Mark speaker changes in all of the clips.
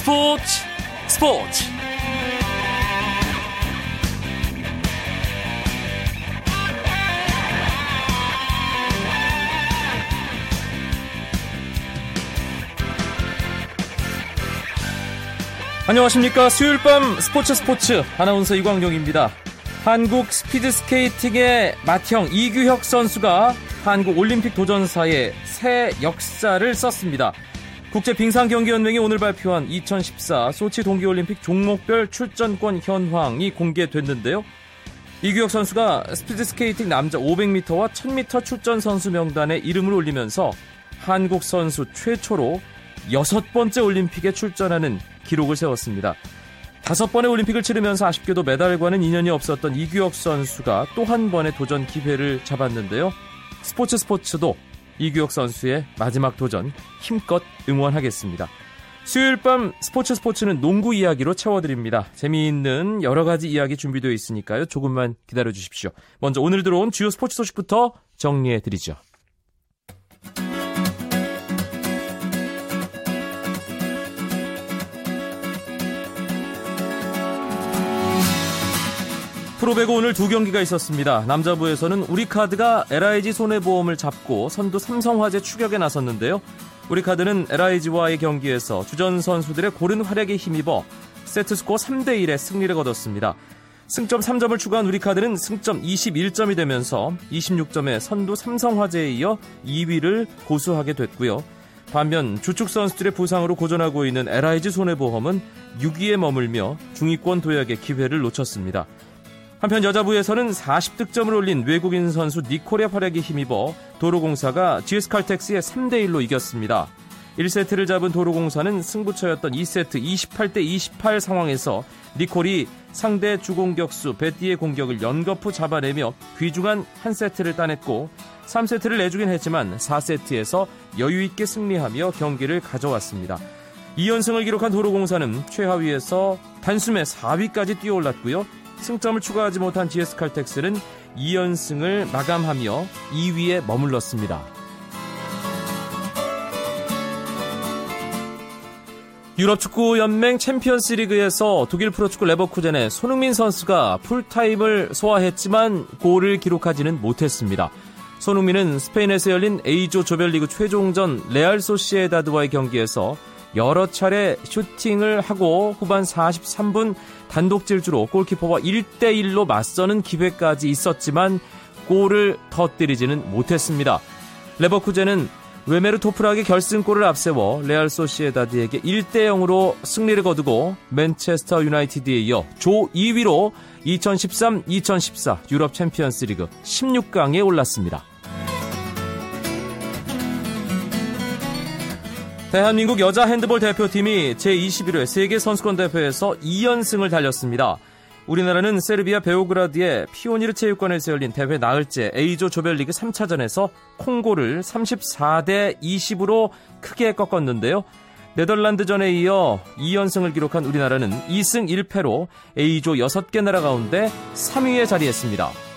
Speaker 1: 스포츠 스포츠. 안녕하십니까. 수요일 밤 스포츠 스포츠. 아나운서 이광용입니다. 한국 스피드스케이팅의 맏형 이규혁 선수가 한국 올림픽 도전사에 새 역사를 썼습니다 국제빙상경기연맹이 오늘 발표한 2014 소치 동계올림픽 종목별 출전권 현황이 공개됐는데요. 이규혁 선수가 스피드스케이팅 남자 500m와 1000m 출전 선수 명단에 이름을 올리면서 한국 선수 최초로 여섯 번째 올림픽에 출전하는 기록을 세웠습니다. 다섯 번의 올림픽을 치르면서 아쉽게도 메달과는 인연이 없었던 이규혁 선수가 또 한 번의 도전 기회를 잡았는데요. 스포츠 스포츠도 이규혁 선수의 마지막 도전 힘껏 응원하겠습니다. 수요일 밤 스포츠 스포츠는 농구 이야기로 채워드립니다. 재미있는 여러 가지 이야기 준비되어 있으니까요. 조금만 기다려 주십시오. 먼저 오늘 들어온 주요 스포츠 소식부터 정리해 드리죠. 프로배구 오늘 두 경기가 있었습니다. 남자부에서는 우리카드가 LIG 손해보험을 잡고 선두 삼성화재 추격에 나섰는데요. 우리카드는 LIG와의 경기에서 주전 선수들의 고른 활약에 힘입어 세트스코어 3대1의 승리를 거뒀습니다. 승점 3점을 추가한 우리카드는 승점 21점이 되면서 26점의 선두 삼성화재에 이어 2위를 고수하게 됐고요. 반면 주축 선수들의 부상으로 고전하고 있는 LIG 손해보험은 6위에 머물며 중위권 도약의 기회를 놓쳤습니다. 한편 여자부에서는 40득점을 올린 외국인 선수 니콜의 활약에 힘입어 도로공사가 GS칼텍스의 3대1로 이겼습니다. 1세트를 잡은 도로공사는 승부처였던 2세트 28대 28 상황에서 니콜이 상대 주공격수 베띠의 공격을 연거푸 잡아내며 귀중한 한 세트를 따냈고 3세트를 내주긴 했지만 4세트에서 여유있게 승리하며 경기를 가져왔습니다. 2연승을 기록한 도로공사는 최하위에서 단숨에 4위까지 뛰어올랐고요. 승점을 추가하지 못한 GS 칼텍스는 2연승을 마감하며 2위에 머물렀습니다. 유럽 축구 연맹 챔피언스 리그에서 독일 프로축구 레버쿠젠의 손흥민 선수가 풀타임을 소화했지만 골을 기록하지는 못했습니다. 손흥민은 스페인에서 열린 A조 조별리그 최종전 레알 소시에다드와의 경기에서 여러 차례 슈팅을 하고 후반 43분 단독 질주로 골키퍼와 1대1로 맞서는 기회까지 있었지만 골을 터뜨리지는 못했습니다. 레버쿠젠은 외메르 토프락의 결승골을 앞세워 레알 소시에다드에게 1대0으로 승리를 거두고 맨체스터 유나이티드에 이어 조 2위로 2013-2014 유럽 챔피언스 리그 16강에 올랐습니다. 대한민국 여자 핸드볼 대표팀이 제21회 세계선수권 대회에서 2연승을 달렸습니다. 우리나라는 세르비아 베오그라드의 피오니르 체육관에서 열린 대회 나흘째 A조 조별리그 3차전에서 콩고를 34대 20으로 크게 꺾었는데요. 네덜란드전에 이어 2연승을 기록한 우리나라는 2승 1패로 A조 6개 나라 가운데 3위에 자리했습니다.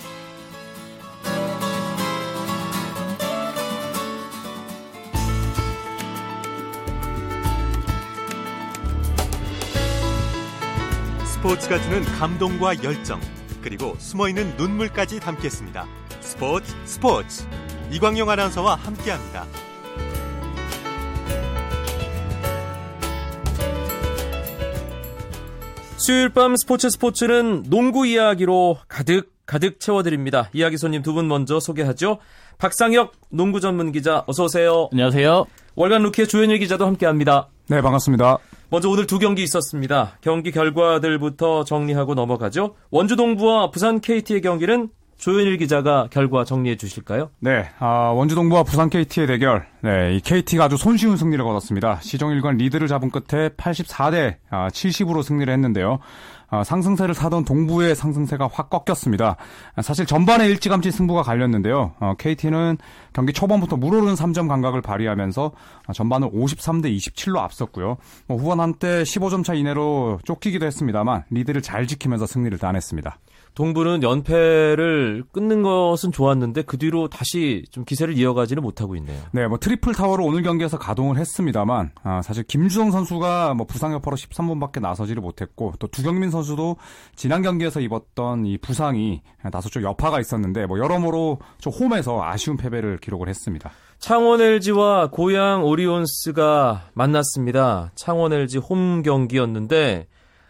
Speaker 2: 스포츠가 주는 감동과 열정 그리고 숨어있는 눈물까지 담겠습니다. 스포츠 스포츠 이광용 아나운서와 함께합니다.
Speaker 1: 수요일 밤 스포츠 스포츠는 농구 이야기로 가득 가득 채워드립니다. 이야기 손님 두 분 먼저 소개하죠. 박상혁 농구 전문 기자 어서 오세요.
Speaker 3: 안녕하세요.
Speaker 1: 월간 루키의 조현일 기자도 함께합니다.
Speaker 4: 네, 반갑습니다.
Speaker 1: 먼저 오늘 두 경기 있었습니다. 경기 결과들부터 정리하고 넘어가죠. 원주 동부와 부산 KT의 경기는 조현일 기자가 결과 정리해 주실까요?
Speaker 4: 네, 아, 원주 동부와 부산 KT의 대결. 네, 이 KT가 아주 손쉬운 승리를 거뒀습니다. 시정 일관 리드를 잡은 끝에 84대 70으로 승리를 했는데요. 아, 상승세를 타던 동부의 상승세가 확 꺾였습니다. 사실 전반에 일찌감치 승부가 갈렸는데요. 어, KT는 경기 초반부터 물오르는 3점 감각을 발휘하면서 전반을 53대 27로 앞섰고요. 뭐 후반 한때 15점 차 이내로 쫓기기도 했습니다만 리드를 잘 지키면서 승리를 따냈습니다.
Speaker 1: 동부는 연패를 끊는 것은 좋았는데 그 뒤로 다시 좀 기세를 이어가지는 못하고 있네요.
Speaker 4: 네, 뭐 triple tower를 오늘 경기에서 가동을 했습니다만 아, 사실 김주성 선수가 뭐 부상 여파로 13분밖에 나서지를 못했고 또 두경민 선수도 지난 경기에서 입었던 이 부상이 다소 좀 여파가 있었는데 뭐 여러모로 좀 홈에서 아쉬운 패배를 기록을 했습니다.
Speaker 1: 창원 LG와 고양 오리온스가 만났습니다. 창원 LG 홈 경기였는데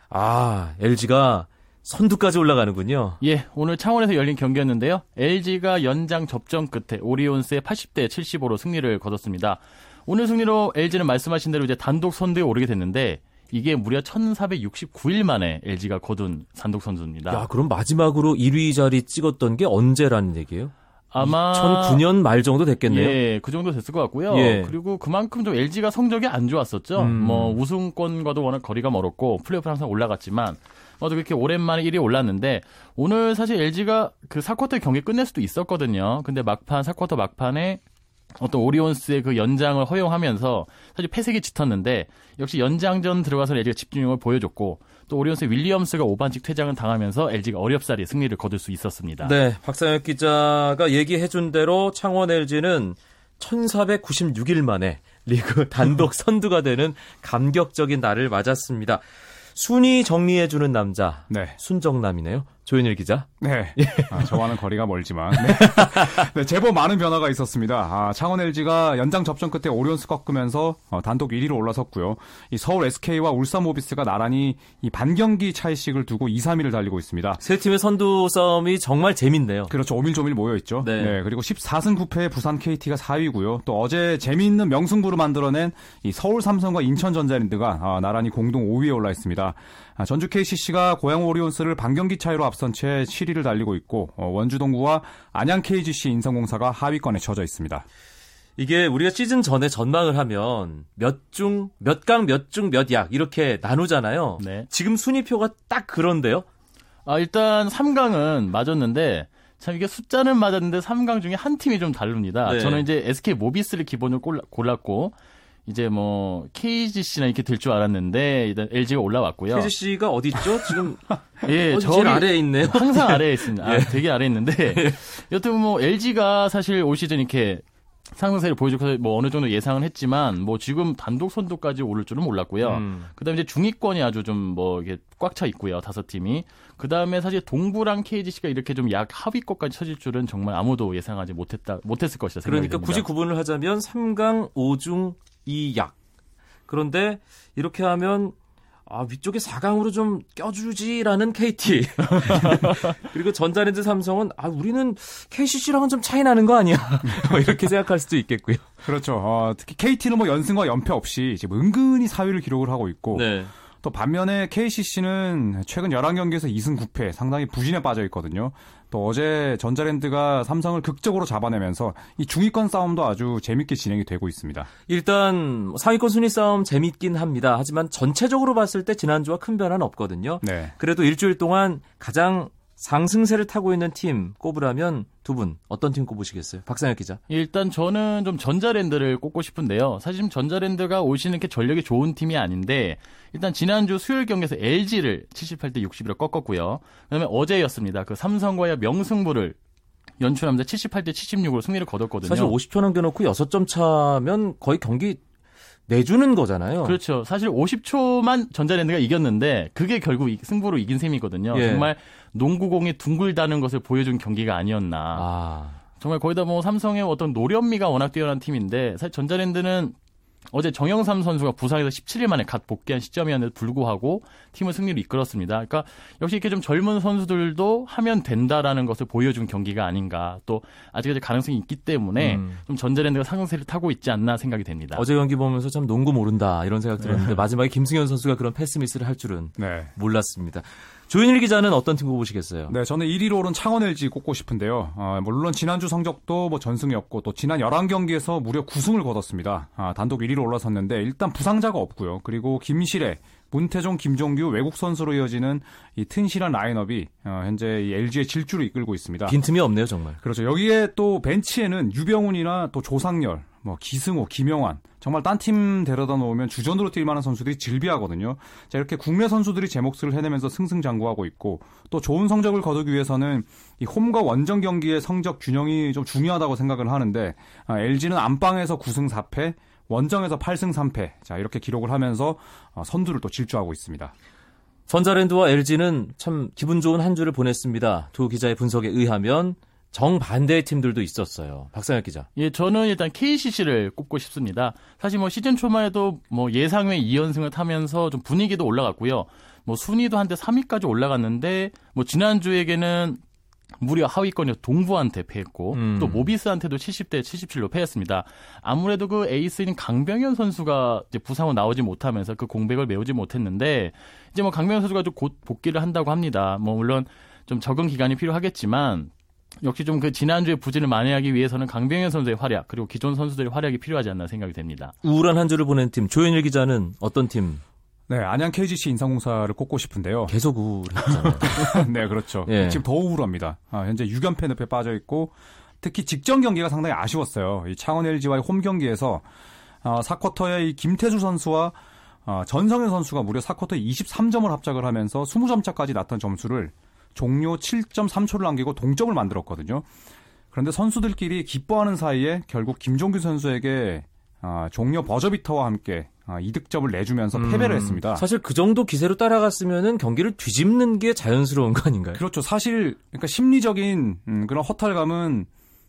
Speaker 1: 아 LG가 선두까지 올라가는군요.
Speaker 3: 예, 오늘 창원에서 열린 경기였는데요. LG가 연장 접전 끝에 오리온스의 80대 75로 승리를 거뒀습니다. 오늘 승리로 LG는 말씀하신 대로 이제 단독 선두에 오르게 됐는데 이게 무려 1469일 만에 LG가 거둔 단독 선두입니다.
Speaker 1: 야, 그럼 마지막으로 1위 자리 찍었던 게 언제라는 얘기예요?
Speaker 3: 아마
Speaker 1: 2009년 말 정도 됐겠네요.
Speaker 3: 예, 그 정도 됐을 것 같고요.
Speaker 1: 예.
Speaker 3: 그리고 그만큼 좀 LG가 성적이 안 좋았었죠.
Speaker 1: 음.
Speaker 3: 뭐 우승권과도 워낙 거리가 멀었고 플레이오프 항상 올라갔지만 뭐도 그렇게 오랜만에 1위 올랐는데 오늘 사실 LG가 그 4쿼터 경기 끝낼 수도 있었거든요. 근데 막판 4쿼터 막판에 어떤 오리온스의 그 연장을 허용하면서 사실 패색이 짙었는데 역시 연장전 들어가서 LG가 집중력을 보여줬고 또 오리온스의 윌리엄스가 오반칙 퇴장을 당하면서 LG가 어렵사리 승리를 거둘 수 있었습니다.
Speaker 1: 네, 박상혁 기자가 얘기해준 대로 창원 LG는 1496일 만에 리그 단독 선두가 되는 감격적인 날을 맞았습니다. 순위 정리해주는 남자,
Speaker 4: 네.
Speaker 1: 순정남이네요. 조현일 기자.
Speaker 4: 네. 아, 저와는 거리가 멀지만. 네. 네, 제법 많은 변화가 있었습니다. 아, 창원 LG가 연장 접전 끝에 오리온스 꺾으면서 어, 단독 1위로 올라섰고요. 이 서울 SK와 울산 모비스가 나란히 이 반경기 차이씩을 두고 2, 3위를 달리고 있습니다.
Speaker 1: 세 팀의 선두 싸움이 정말 재밌네요.
Speaker 4: 그렇죠. 오밀조밀 모여 있죠.
Speaker 1: 네.
Speaker 4: 그리고 14승 9패의 부산 KT가 4위고요. 또 어제 재미있는 명승부를 만들어낸 이 서울 삼성과 인천 전자랜드가 아, 나란히 공동 5위에 올라 있습니다. 아, 전주 KCC가 고양 오리온스를 반경기 차이로 앞선 채 7위를 달리고 있고 어, 원주 동구와 안양 KGC 인삼공사가 하위권에 처져 있습니다.
Speaker 1: 이게 우리가 시즌 전에 전망을 하면 몇 중, 몇 강, 몇 중, 몇 약 이렇게 나누잖아요.
Speaker 3: 네.
Speaker 1: 지금 순위표가 딱 그런데요.
Speaker 3: 아, 일단 3강은 맞았는데 참 이게 숫자는 맞았는데 3강 중에 한 팀이 좀 다릅니다.
Speaker 1: 네.
Speaker 3: 저는 이제 SK 모비스를 기본으로 골랐고 이제 뭐 KGC나 이렇게 될 줄 알았는데 일단 LG가 올라왔고요.
Speaker 1: KGC가 어디 있죠? 지금
Speaker 3: 예,
Speaker 1: 어디 제일 아래에 있네요.
Speaker 3: 항상 아래에 있습니다. 아, 되게 아래에 있는데 여튼 뭐 LG가 사실 올 시즌 이렇게 상승세를 보여줘서 뭐 어느 정도 예상은 했지만 뭐 지금 단독 선두까지 오를 줄은 몰랐고요.
Speaker 1: 음.
Speaker 3: 그다음에 이제 중위권이 아주 좀 뭐 이게 꽉 차 있고요. 다섯 팀이. 그다음에 사실 동부랑 KGC가 이렇게 좀 약 하위권까지 쳐질 줄은 정말 아무도 예상하지 못했다 못했을 것이다 생각이
Speaker 1: 그러니까. 굳이 구분을 하자면 3강, 5중, 2약. 그런데 이렇게 하면 아, 위쪽에 4강으로 좀 껴주지라는 KT. 그리고 전자랜드 삼성은 아, 우리는 KCC랑은 좀 차이 나는 거 아니야? 뭐 이렇게 생각할 수도 있겠고요.
Speaker 4: 그렇죠. 어, 특히 KT는 뭐 연승과 연패 없이 지금 은근히 4위를 기록을 하고 있고
Speaker 1: 네.
Speaker 4: 또 반면에 KCC는 최근 11경기에서 2승 9패 상당히 부진에 빠져 있거든요. 또 어제 전자랜드가 삼성을 극적으로 잡아내면서 이 중위권 싸움도 아주 재밌게 진행이 되고 있습니다.
Speaker 1: 일단 상위권 순위 싸움 재밌긴 합니다. 하지만 전체적으로 봤을 때 지난주와 큰 변화는 없거든요.
Speaker 4: 네.
Speaker 1: 그래도 일주일 동안 가장 상승세를 타고 있는 팀 꼽으라면 두 분 어떤 팀 꼽으시겠어요? 박상혁 기자.
Speaker 3: 일단 저는 좀 전자랜드를 꼽고 싶은데요. 사실 전자랜드가 올 시즌 이렇게 전력이 좋은 팀이 아닌데 일단 지난주 수요일 경기에서 LG를 78대 60으로 꺾었고요. 그다음에 어제였습니다. 그 삼성과의 명승부를 연출하면서 78대 76으로 승리를 거뒀거든요.
Speaker 1: 사실 50초 남겨놓고 6점 차면 거의 경기 내주는 거잖아요.
Speaker 3: 그렇죠. 사실 50초만 전자랜드가 이겼는데 그게 결국 이- 승부로 이긴 셈이거든요.
Speaker 1: 예.
Speaker 3: 정말 농구공이 둥글다는 것을 보여준 경기가 아니었나.
Speaker 1: 아,
Speaker 3: 정말 거기다 뭐 삼성의 어떤 노련미가 워낙 뛰어난 팀인데 사실 전자랜드는 어제 정영삼 선수가 부상에서 17일 만에 갓 복귀한 시점이었는데도 불구하고 팀을 승리로 이끌었습니다. 그러니까 역시 이렇게 좀 젊은 선수들도 하면 된다라는 것을 보여준 경기가 아닌가. 또 아직까지 가능성이 있기 때문에
Speaker 1: 음.
Speaker 3: 좀 전자랜드가 상승세를 타고 있지 않나 생각이 됩니다.
Speaker 1: 어제 경기 보면서 참 농구 모른다 이런 생각 들었는데 마지막에 김승현 선수가 그런 패스 미스를 할 줄은
Speaker 4: 네.
Speaker 1: 몰랐습니다. 조현일 기자는 어떤 팀 꼽으시겠어요?
Speaker 4: 네, 저는 1위로 오른 창원 LG 꼽고 싶은데요. 어, 물론 지난주 성적도 뭐 전승이었고 또 지난 11경기에서 무려 9승을 거뒀습니다. 아, 단독 1위로 올라섰는데 일단 부상자가 없고요. 그리고 김실애, 문태종, 김종규 외국 선수로 이어지는 이 튼실한 라인업이 어, 현재 이 LG의 질주를 이끌고 있습니다.
Speaker 1: 빈틈이 없네요 정말.
Speaker 4: 그렇죠. 여기에 또 벤치에는 유병훈이나 또 조상열, 뭐 기승호, 김영환 정말 딴 팀 데려다 놓으면 주전으로 뛸 만한 선수들이 질비하거든요. 자 이렇게 국내 선수들이 제 몫을 해내면서 승승장구하고 있고 또 좋은 성적을 거두기 위해서는 이 홈과 원정 경기의 성적 균형이 좀 중요하다고 생각을 하는데 아, LG는 안방에서 9승 4패, 원정에서 8승 3패 자 이렇게 기록을 하면서 어, 선두를 또 질주하고 있습니다.
Speaker 1: 전자랜드와 LG는 참 기분 좋은 한 주를 보냈습니다. 두 기자의 분석에 의하면 정반대의 팀들도 있었어요. 박상혁 기자.
Speaker 3: 예, 저는 일단 KCC를 꼽고 싶습니다. 사실 뭐 시즌 초만 해도 뭐 예상외 2연승을 타면서 좀 분위기도 올라갔고요. 뭐 순위도 한때 3위까지 올라갔는데 뭐 지난주에게는 무려 하위권이 동부한테 패했고
Speaker 1: 음.
Speaker 3: 또 모비스한테도 70대 77로 패했습니다. 아무래도 그 에이스인 강병현 선수가 이제 부상 후 나오지 못하면서 그 공백을 메우지 못했는데 이제 뭐 강병현 선수가 좀 곧 복귀를 한다고 합니다. 뭐 물론 좀 적응 기간이 필요하겠지만 역시 좀 그 지난주에 부진을 만회하기 위해서는 강병현 선수의 활약 그리고 기존 선수들의 활약이 필요하지 않나 생각이 됩니다.
Speaker 1: 우울한 한 주를 보낸 팀 조현일 기자는 어떤 팀
Speaker 4: 네, 안양 KGC 인상공사를 꼽고 싶은데요.
Speaker 1: 계속 우울했잖아요.
Speaker 4: 네, 그렇죠.
Speaker 1: 예.
Speaker 4: 지금 더 우울합니다. 아, 현재 6연패 늪에 빠져 있고 특히 직전 경기가 상당히 아쉬웠어요. 이 창원 LG와의 홈 경기에서 어, 4쿼터에 이 김태수 선수와 어, 전성현 선수가 무려 4쿼터에 23점을 합작을 하면서 20점 차까지 났던 점수를 종료 7.3초를 남기고 동점을 만들었거든요. 그런데 선수들끼리 기뻐하는 사이에 결국 김종규 선수에게 아, 종료 버저비터와 함께 아, 이득점을 내주면서 패배를 했습니다.
Speaker 1: 음, 사실 그 정도 기세로 따라갔으면은 경기를 뒤집는 게 자연스러운 거 아닌가요?
Speaker 4: 그렇죠. 사실 그러니까 심리적인 음, 그런 허탈감은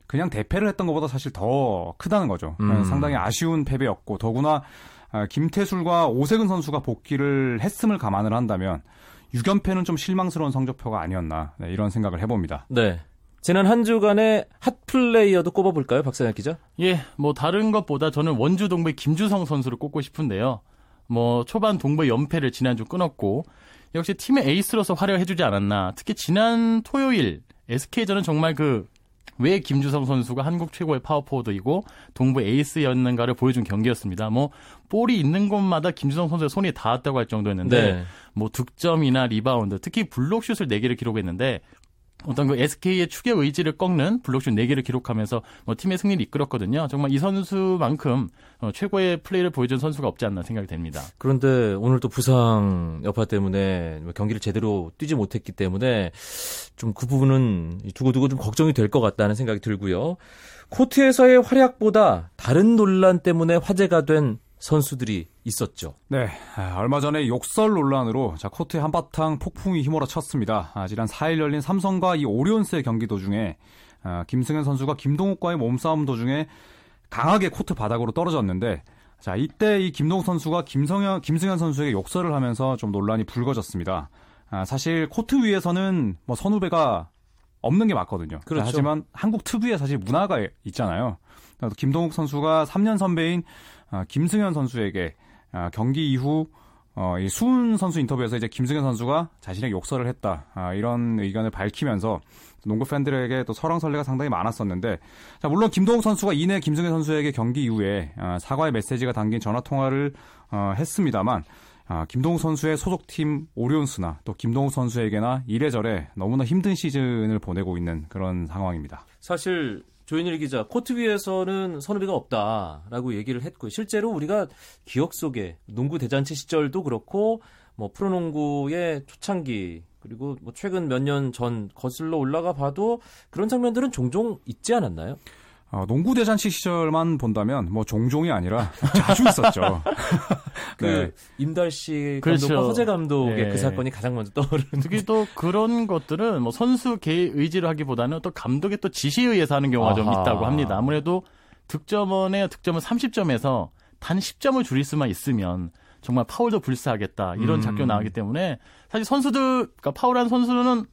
Speaker 4: 그냥 대패를 했던 것보다 사실 더 크다는 거죠.
Speaker 1: 음.
Speaker 4: 상당히 아쉬운 패배였고 더구나 아, 김태술과 오세근 선수가 복귀를 했음을 감안을 한다면 6연패는 좀 실망스러운 성적표가 아니었나 네, 이런 생각을 해봅니다.
Speaker 1: 네. 지난 한 주간의 핫 플레이어도 꼽아볼까요, 박상혁 기자?
Speaker 3: 예, 뭐 다른 것보다 저는 원주 동부의 김주성 선수를 꼽고 싶은데요. 뭐 초반 동부의 연패를 지난주 끊었고 역시 팀의 에이스로서 활약해주지 않았나. 특히 지난 토요일 SK전은 정말 그 왜 김주성 선수가 한국 최고의 파워포워드이고 동부 에이스였는가를 보여준 경기였습니다. 뭐 볼이 있는 곳마다 김주성 선수의 손이 닿았다고 할 정도였는데
Speaker 1: 네.
Speaker 3: 뭐 득점이나 리바운드, 특히 블록슛을 4개를 기록했는데 어떤 그 SK의 추격 의지를 꺾는 블록슛 4개를 기록하면서 뭐 팀의 승리를 이끌었거든요. 정말 이 선수만큼 어, 최고의 플레이를 보여준 선수가 없지 않나 생각이 됩니다.
Speaker 1: 그런데 오늘 또 부상 여파 때문에 뭐 경기를 제대로 뛰지 못했기 때문에 좀 그 부분은 두고두고 좀 걱정이 될 것 같다는 생각이 들고요. 코트에서의 활약보다 다른 논란 때문에 화제가 된 선수들이 있었죠.
Speaker 4: 네, 아, 얼마 전에 욕설 논란으로 자, 코트에 한바탕 폭풍이 휘몰아쳤습니다. 아, 지난 4일 열린 삼성과 이 오리온스의 경기 도중에 아, 김승현 선수가 김동욱과의 몸싸움 도중에 강하게 코트 바닥으로 떨어졌는데 자 이때 이 김동욱 선수가 김성현, 김승현 선수에게 욕설을 하면서 좀 논란이 불거졌습니다. 아, 사실 코트 위에서는 뭐 선후배가 없는 게 맞거든요. 자,
Speaker 1: 그렇죠.
Speaker 4: 하지만 한국 특유의 사실 문화가 있잖아요. 김동욱 선수가 3년 선배인 아, 김승현 선수에게 아, 경기 이후 어, 이 수훈 선수 인터뷰에서 이제 김승현 선수가 자신에게 욕설을 했다 아, 이런 의견을 밝히면서 농구 팬들에게 또 설왕설래가 상당히 많았었는데 자 물론 김동욱 선수가 이내 김승현 선수에게 경기 이후에 아, 사과의 메시지가 담긴 전화 통화를 어, 했습니다만 아, 김동욱 선수의 소속팀 오리온스나 또 김동욱 선수에게나 이래저래 너무나 힘든 시즌을 보내고 있는 그런 상황입니다.
Speaker 1: 사실 조현일 기자 코트 위에서는 선후배가 없다라고 얘기를 했고 실제로 우리가 기억 속에 농구 대잔치 시절도 그렇고 뭐 프로농구의 초창기 그리고 뭐 최근 몇 년 전 거슬러 올라가 봐도 그런 장면들은 종종 있지 않았나요?
Speaker 4: 어, 농구 대잔치 시절만 본다면 뭐 종종이 아니라 자주 있었죠.
Speaker 1: 그
Speaker 4: 네.
Speaker 1: 임달씨
Speaker 3: 그렇죠.
Speaker 1: 감독과 허재 감독의
Speaker 3: 예.
Speaker 1: 그 사건이 가장 먼저 떠오르는.
Speaker 3: 특히 또 그런 것들은 뭐 선수 개의 의지를 하기보다는 또 감독의 또 지시에 의해서 하는 경우가 좀
Speaker 1: 아하.
Speaker 3: 있다고 합니다. 아무래도 득점원의 득점은 30점에서 단 10점을 줄일 수만 있으면 정말 파울도 불사하겠다 이런
Speaker 1: 음.
Speaker 3: 작교 나오기 때문에 사실 선수들 그러니까 파울한 선수는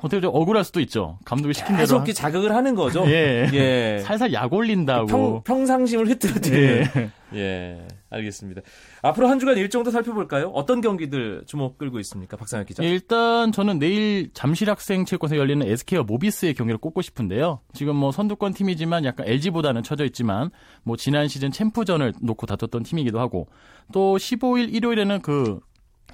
Speaker 3: 어떻게 좀 억울할 수도 있죠. 감독이 시킨 대로
Speaker 1: 계속 자극을 하는 거죠.
Speaker 3: 예.
Speaker 1: 예.
Speaker 3: 살살 약 올린다고.
Speaker 1: 평, 평상심을 휘뚜루뜨리는.
Speaker 3: 예.
Speaker 1: 예, 알겠습니다. 앞으로 한 주간 일정도 살펴볼까요? 어떤 경기들 주목 끌고 있습니까? 박상혁 기자.
Speaker 3: 예, 일단 저는 내일 잠실 학생 체육관에서 열리는 SK와 모비스의 경기를 꼽고 싶은데요. 지금 뭐 선두권 팀이지만 약간 LG보다는 처져 있지만 뭐 지난 시즌 챔프전을 놓고 다퉜던 팀이기도 하고 또 15일 일요일에는 그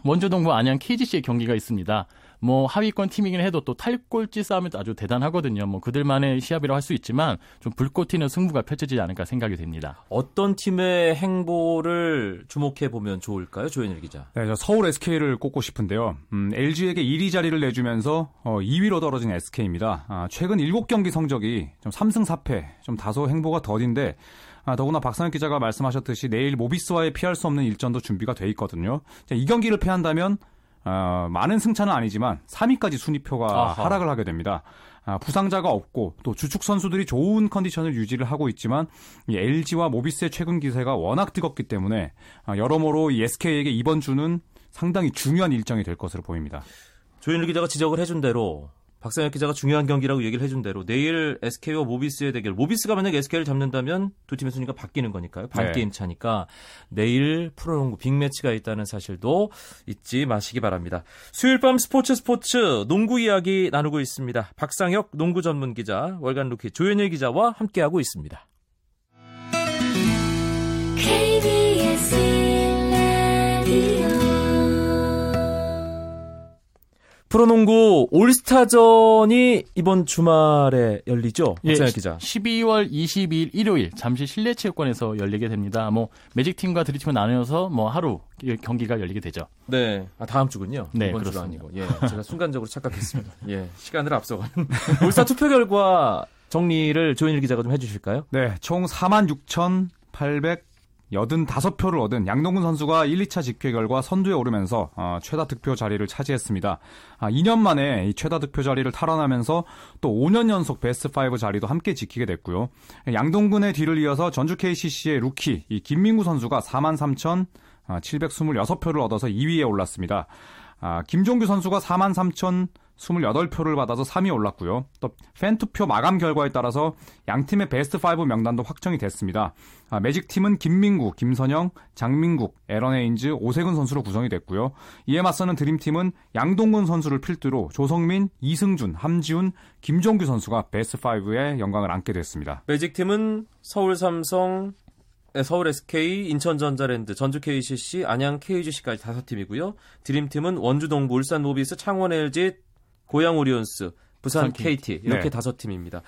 Speaker 3: 원주동부 안양 KGC의 경기가 있습니다. 뭐 하위권 팀이긴 해도 또 탈꼴찌 싸움이 아주 대단하거든요. 뭐 그들만의 시합이라고 할 수 있지만 좀 불꽃 튀는 승부가 펼쳐지지 않을까 생각이 됩니다.
Speaker 1: 어떤 팀의 행보를 주목해 보면 좋을까요, 조현일 기자?
Speaker 4: 네, 저 서울 SK를 꼽고 싶은데요. 음, LG에게 1위 자리를 내주면서 어, 2위로 떨어진 SK입니다. 아, 최근 7경기 성적이 좀 3승 4패, 좀 다소 행보가 더딘데 아, 더구나 박상혁 기자가 말씀하셨듯이 내일 모비스와의 피할 수 없는 일전도 준비가 돼 있거든요. 자, 이 경기를 패한다면 어, 많은 승차는 아니지만 3위까지 순위표가
Speaker 1: 아하.
Speaker 4: 하락을 하게 됩니다. 아, 부상자가 없고 또 주축 선수들이 좋은 컨디션을 유지를 하고 있지만 이 LG와 모비스의 최근 기세가 워낙 뜨겁기 때문에 아, 여러모로 이 SK에게 이번 주는 상당히 중요한 일정이 될 것으로 보입니다.
Speaker 1: 조현일 기자가 지적을 해준 대로 박상혁 기자가 중요한 경기라고 얘기를 해준 대로 내일 SK와 모비스의 대결. 모비스가 만약 SK를 잡는다면 두 팀의 순위가 바뀌는 거니까요. 반
Speaker 4: 네.
Speaker 1: 게임 차니까 내일 프로농구 빅매치가 있다는 사실도 잊지 마시기 바랍니다. 수요일 밤 스포츠 스포츠 농구 이야기 나누고 있습니다. 박상혁 농구 전문 기자, 월간 루키 조현일 기자와 함께하고 있습니다. 프로농구 올스타전이 이번 주말에 열리죠. 박상혁 기자.
Speaker 3: 12월 22일 일요일 잠시 실내체육관에서 열리게 됩니다. 뭐 매직팀과 드리팀을 나누어서 뭐 하루 경기가 열리게 되죠.
Speaker 1: 네. 아, 다음 주군요.
Speaker 3: 네,
Speaker 1: 이번 주가
Speaker 3: 그렇습니다.
Speaker 1: 아니고. 예. 제가 순간적으로 착각했습니다. 예. 시간을 앞서가는. 올스타 투표 결과 정리를 조현일 기자가 좀 해주실까요?
Speaker 4: 네, 총 46,885표를 얻은 양동근 선수가 1, 2차 집계 결과 선두에 오르면서 어, 최다 득표 자리를 차지했습니다. 아, 2년 만에 이 최다 득표 자리를 탈환하면서 또 5년 연속 베스트 5 자리도 함께 지키게 됐고요. 양동근의 뒤를 이어서 전주 KCC의 루키 이 김민구 선수가 43,726표를 얻어서 2위에 올랐습니다. 아, 김종규 선수가 43,028표를 받아서 3위에 올랐고요. 또 팬투표 마감 결과에 따라서 양 팀의 베스트 5 명단도 확정이 됐습니다. 아, 매직 팀은 김민구, 김선형, 장민국, 애런 헤인즈, 오세근 선수로 구성이 됐고요. 이에 맞서는 드림 팀은 양동근 선수를 필두로 조성민, 이승준, 함지훈, 김종규 선수가 베스트 5에 영광을 안게 됐습니다.
Speaker 1: 매직 팀은 서울 삼성, 네, 서울 SK, 인천 전자랜드, 전주 KCC, 안양 KGC까지 다섯 팀이고요. 드림팀은 원주 동부, 울산 모비스, 창원 LG, 고양 오리온스, 부산
Speaker 3: 부산
Speaker 1: KT 이렇게
Speaker 4: 네.
Speaker 1: 다섯 팀입니다.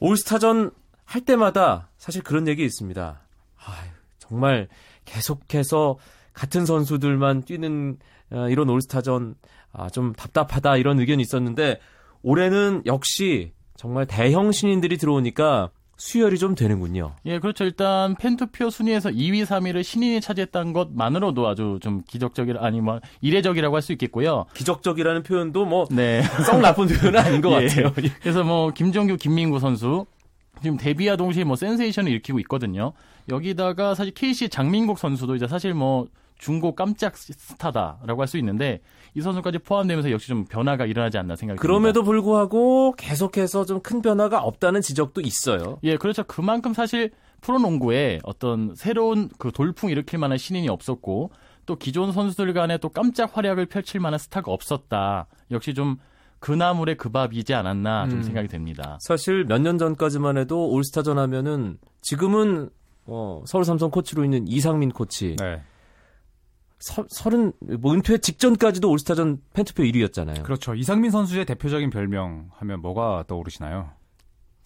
Speaker 1: 올스타전 할 때마다 사실 그런 얘기 있습니다. 아유, 정말 계속해서 같은 선수들만 뛰는 어, 이런 올스타전 아, 좀 답답하다 이런 의견이 있었는데 올해는 역시 정말 대형 신인들이 들어오니까 수혈이 좀 되는군요.
Speaker 3: 예, 그렇죠. 일단 팬투표 순위에서 2위, 3위를 신인이 차지했다는 것만으로도 아주 좀 기적적이라 아니 뭐 이례적이라고 할 수 있겠고요.
Speaker 1: 기적적이라는 표현도 뭐 썩
Speaker 3: 네.
Speaker 1: 나쁜 표현은 아닌 것
Speaker 3: 예.
Speaker 1: 같아요.
Speaker 3: 그래서 뭐 김종규, 김민구 선수 지금 데뷔와 동시에 뭐 센세이션을 일으키고 있거든요. 여기다가 사실 KC 장민국 선수도 이제 사실 뭐 중고 깜짝 스타다라고 할 수 있는데 이 선수까지 포함되면서 역시 좀 변화가 일어나지 않나 생각이 듭니다.
Speaker 1: 그럼에도 불구하고 계속해서 좀 큰 변화가 없다는 지적도 있어요.
Speaker 3: 예, 그렇죠. 그만큼 사실 프로농구에 어떤 새로운 그 돌풍 일으킬 만한 신인이 없었고 또 기존 선수들 간에 또 깜짝 활약을 펼칠 만한 스타가 없었다. 역시 좀 그나물의 그 밥이지 않았나 좀
Speaker 1: 음.
Speaker 3: 생각이 됩니다.
Speaker 1: 사실 몇 년 전까지만 해도 올스타전 하면은 지금은 어, 서울 삼성 코치로 있는 이상민 코치
Speaker 4: 네.
Speaker 1: 서, 서른 뭐 은퇴 직전까지도 올스타전 팬투표 1위였잖아요.
Speaker 4: 그렇죠. 이상민 선수의 대표적인 별명 하면 뭐가 떠오르시나요?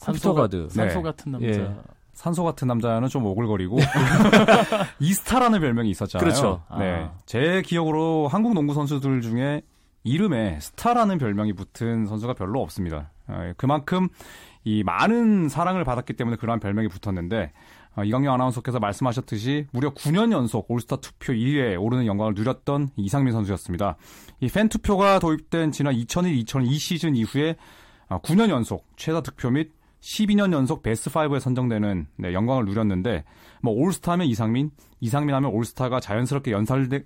Speaker 1: 컴퓨터 가드.
Speaker 3: 산소
Speaker 4: 네.
Speaker 3: 같은 남자.
Speaker 1: 예.
Speaker 4: 산소 같은 남자는 좀 오글거리고 이스타라는 별명이 있었잖아요.
Speaker 1: 그렇죠.
Speaker 4: 네,
Speaker 3: 아.
Speaker 4: 제 기억으로 한국 농구 선수들 중에 이름에 스타라는 별명이 붙은 선수가 별로 없습니다. 어, 그만큼 이 많은 사랑을 받았기 때문에 그러한 별명이 붙었는데 어, 이광영 아나운서께서 말씀하셨듯이 무려 9년 연속 올스타 투표 1위에 오르는 영광을 누렸던 이상민 선수였습니다. 이 팬 투표가 도입된 지난 2001-2002 시즌 이후에 어, 9년 연속 최다 득표 및 12년 연속 베스트 5에 선정되는 네, 영광을 누렸는데 뭐 올스타면 이상민, 이상민 하면 올스타가 자연스럽게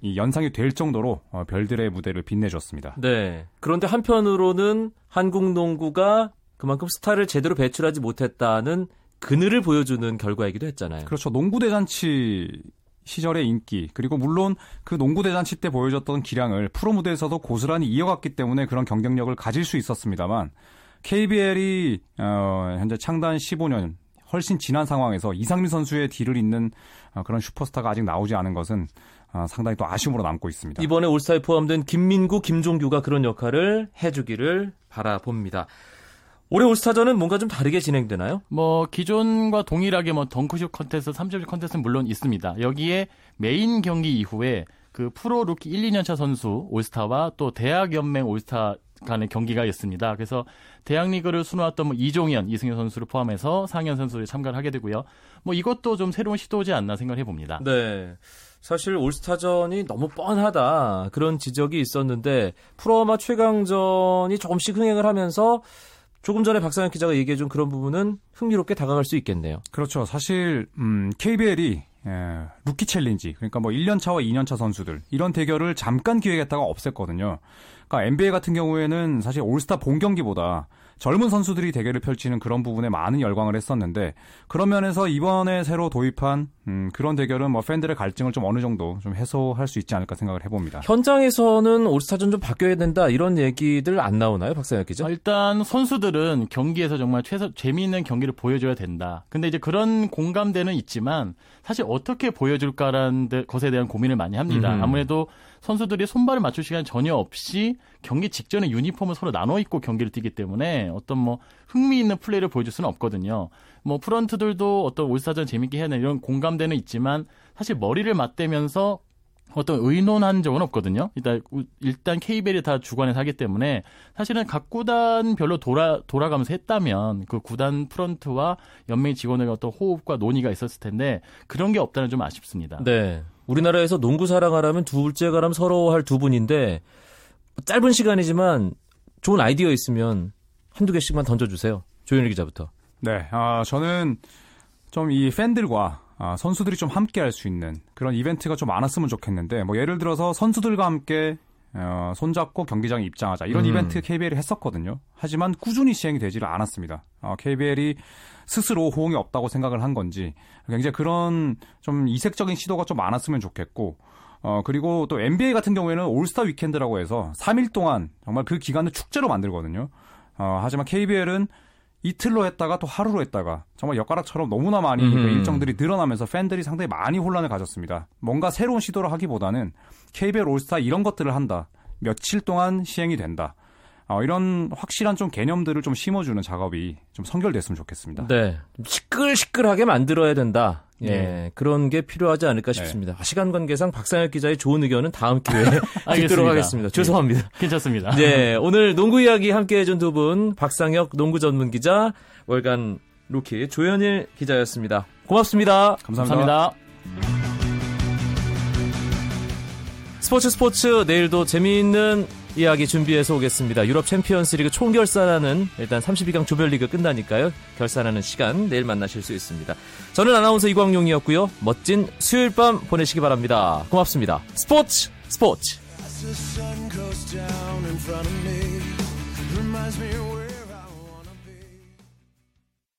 Speaker 4: 이 연상이 될 정도로 어, 별들의 무대를 빛내줬습니다.
Speaker 1: 네. 그런데 한편으로는 한국 농구가 그만큼 스타를 제대로 배출하지 못했다는 그늘을 보여주는 결과이기도 했잖아요.
Speaker 4: 그렇죠. 농구 대잔치 시절의 인기 그리고 물론 그 농구 대잔치 때 보여줬던 기량을 프로 무대에서도 고스란히 이어갔기 때문에 그런 경쟁력을 가질 수 있었습니다만 KBL이 어, 현재 창단 15년 훨씬 지난 상황에서 이상민 선수의 뒤를 잇는 어, 그런 슈퍼스타가 아직 나오지 않은 것은 아, 상당히 또 아쉬움으로 남고 있습니다.
Speaker 1: 이번에 올스타에 포함된 김민구, 김종규가 그런 역할을 해주기를 바라봅니다. 올해 올스타전은 뭔가 좀 다르게 진행되나요?
Speaker 3: 뭐 기존과 동일하게 뭐 덩크슛 컨테스트, 3점슛 컨테스트는 물론 있습니다. 여기에 메인 경기 이후에 그 프로 루키 1, 2년차 선수 올스타와 또 대학 연맹 올스타 간의 경기가 있습니다. 그래서 대학 리그를 수놓았던 뭐 이종현, 이승현 선수를 포함해서 상현 선수들이 참가를 하게 되고요. 뭐 이것도 좀 새로운 시도지 않나 생각해 봅니다.
Speaker 1: 네. 사실 올스타전이 너무 뻔하다 그런 지적이 있었는데 프로아마 최강전이 조금씩 흥행을 하면서 조금 전에 박상혁 기자가 얘기해준 그런 부분은 흥미롭게 다가갈 수 있겠네요.
Speaker 4: 그렇죠. 사실 음, KBL이 예, 루키 챌린지 그러니까 뭐 1년 차와 2년 차 선수들 이런 대결을 잠깐 기획했다가 없앴거든요. 그러니까 NBA 같은 경우에는 사실 올스타 본 경기보다 젊은 선수들이 대결을 펼치는 그런 부분에 많은 열광을 했었는데 그런 면에서 이번에 새로 도입한 음, 그런 대결은 뭐 팬들의 갈증을 좀 어느 정도 좀 해소할 수 있지 않을까 생각을 해봅니다.
Speaker 1: 현장에서는 올스타전 좀 바뀌어야 된다 이런 얘기들 안 나오나요, 박상현 기자?
Speaker 3: 아, 일단 선수들은 경기에서 정말 최소 재미있는 경기를 보여줘야 된다. 근데 이제 그런 공감대는 있지만 사실 어떻게 보여줄까라는 데- 것에 대한 고민을 많이 합니다.
Speaker 1: 음흠.
Speaker 3: 아무래도 선수들이 손발을 맞출 시간이 전혀 없이 경기 직전에 유니폼을 서로 나눠 입고 경기를 뛰기 때문에 어떤 뭐 흥미있는 플레이를 보여줄 수는 없거든요. 뭐 프런트들도 어떤 올스타전 재밌게 해야 되는 이런 공감대는 있지만 사실 머리를 맞대면서 어떤 의논한 적은 없거든요. 일단 일단 KBL이 다 주관해서 하기 때문에 사실은 각 구단 별로 돌아 돌아가면서 했다면 그 구단 프런트와 연맹 직원의 어떤 호흡과 논의가 있었을 텐데 그런 게 없다는 좀 아쉽습니다.
Speaker 1: 네. 우리나라에서 농구 사랑하라면 둘째 가람 서러워할 두 분인데 짧은 시간이지만 좋은 아이디어 있으면 한두 개씩만 던져주세요. 조현일 기자부터.
Speaker 4: 네, 아, 저는 좀 이 팬들과 아, 선수들이 좀 함께 할 수 있는 그런 이벤트가 좀 많았으면 좋겠는데, 뭐 예를 들어서 선수들과 함께 어, 손잡고 경기장에 입장하자 이런
Speaker 1: 음.
Speaker 4: 이벤트 KBL이 했었거든요. 하지만 꾸준히 시행이 되지를 않았습니다. 어, KBL이 스스로 호응이 없다고 생각을 한 건지 굉장히 그런 좀 이색적인 시도가 좀 많았으면 좋겠고, 어, 그리고 또 NBA 같은 경우에는 올스타 위켄드라고 해서 3일 동안 정말 그 기간을 축제로 만들거든요. 어, 하지만 KBL은 이틀로 했다가 또 하루로 했다가 정말 엿가락처럼 너무나 많이 그
Speaker 1: 음흠.
Speaker 4: 일정들이 늘어나면서 팬들이 상당히 많이 혼란을 가졌습니다. 뭔가 새로운 시도를 하기보다는 KBL 올스타 이런 것들을 한다. 며칠 동안 시행이 된다. 어, 이런 확실한 좀 개념들을 좀 심어주는 작업이 좀 선결됐으면 좋겠습니다.
Speaker 1: 네. 좀 시끌시끌하게 만들어야 된다. 예.
Speaker 3: 네.
Speaker 1: 그런 게 필요하지 않을까 싶습니다. 시간 관계상 박상혁 기자의 좋은 의견은 다음 기회에 듣도록. 하겠습니다. 죄송합니다.
Speaker 3: 괜찮습니다.
Speaker 1: 네. 오늘 농구 이야기 함께 해준 두 분, 박상혁 농구 전문 기자, 월간 루키 조현일 기자였습니다. 고맙습니다.
Speaker 4: 감사합니다.
Speaker 3: 감사합니다.
Speaker 1: 스포츠 스포츠 내일도 재미있는 이야기 준비해서 오겠습니다. 유럽 챔피언스 리그 총결산하는 일단 32강 조별리그 끝나니까요. 결산하는 시간 내일 만나실 수 있습니다. 저는 아나운서 이광용이었고요. 멋진 수요일 밤 보내시기 바랍니다. 고맙습니다. 스포츠 스포츠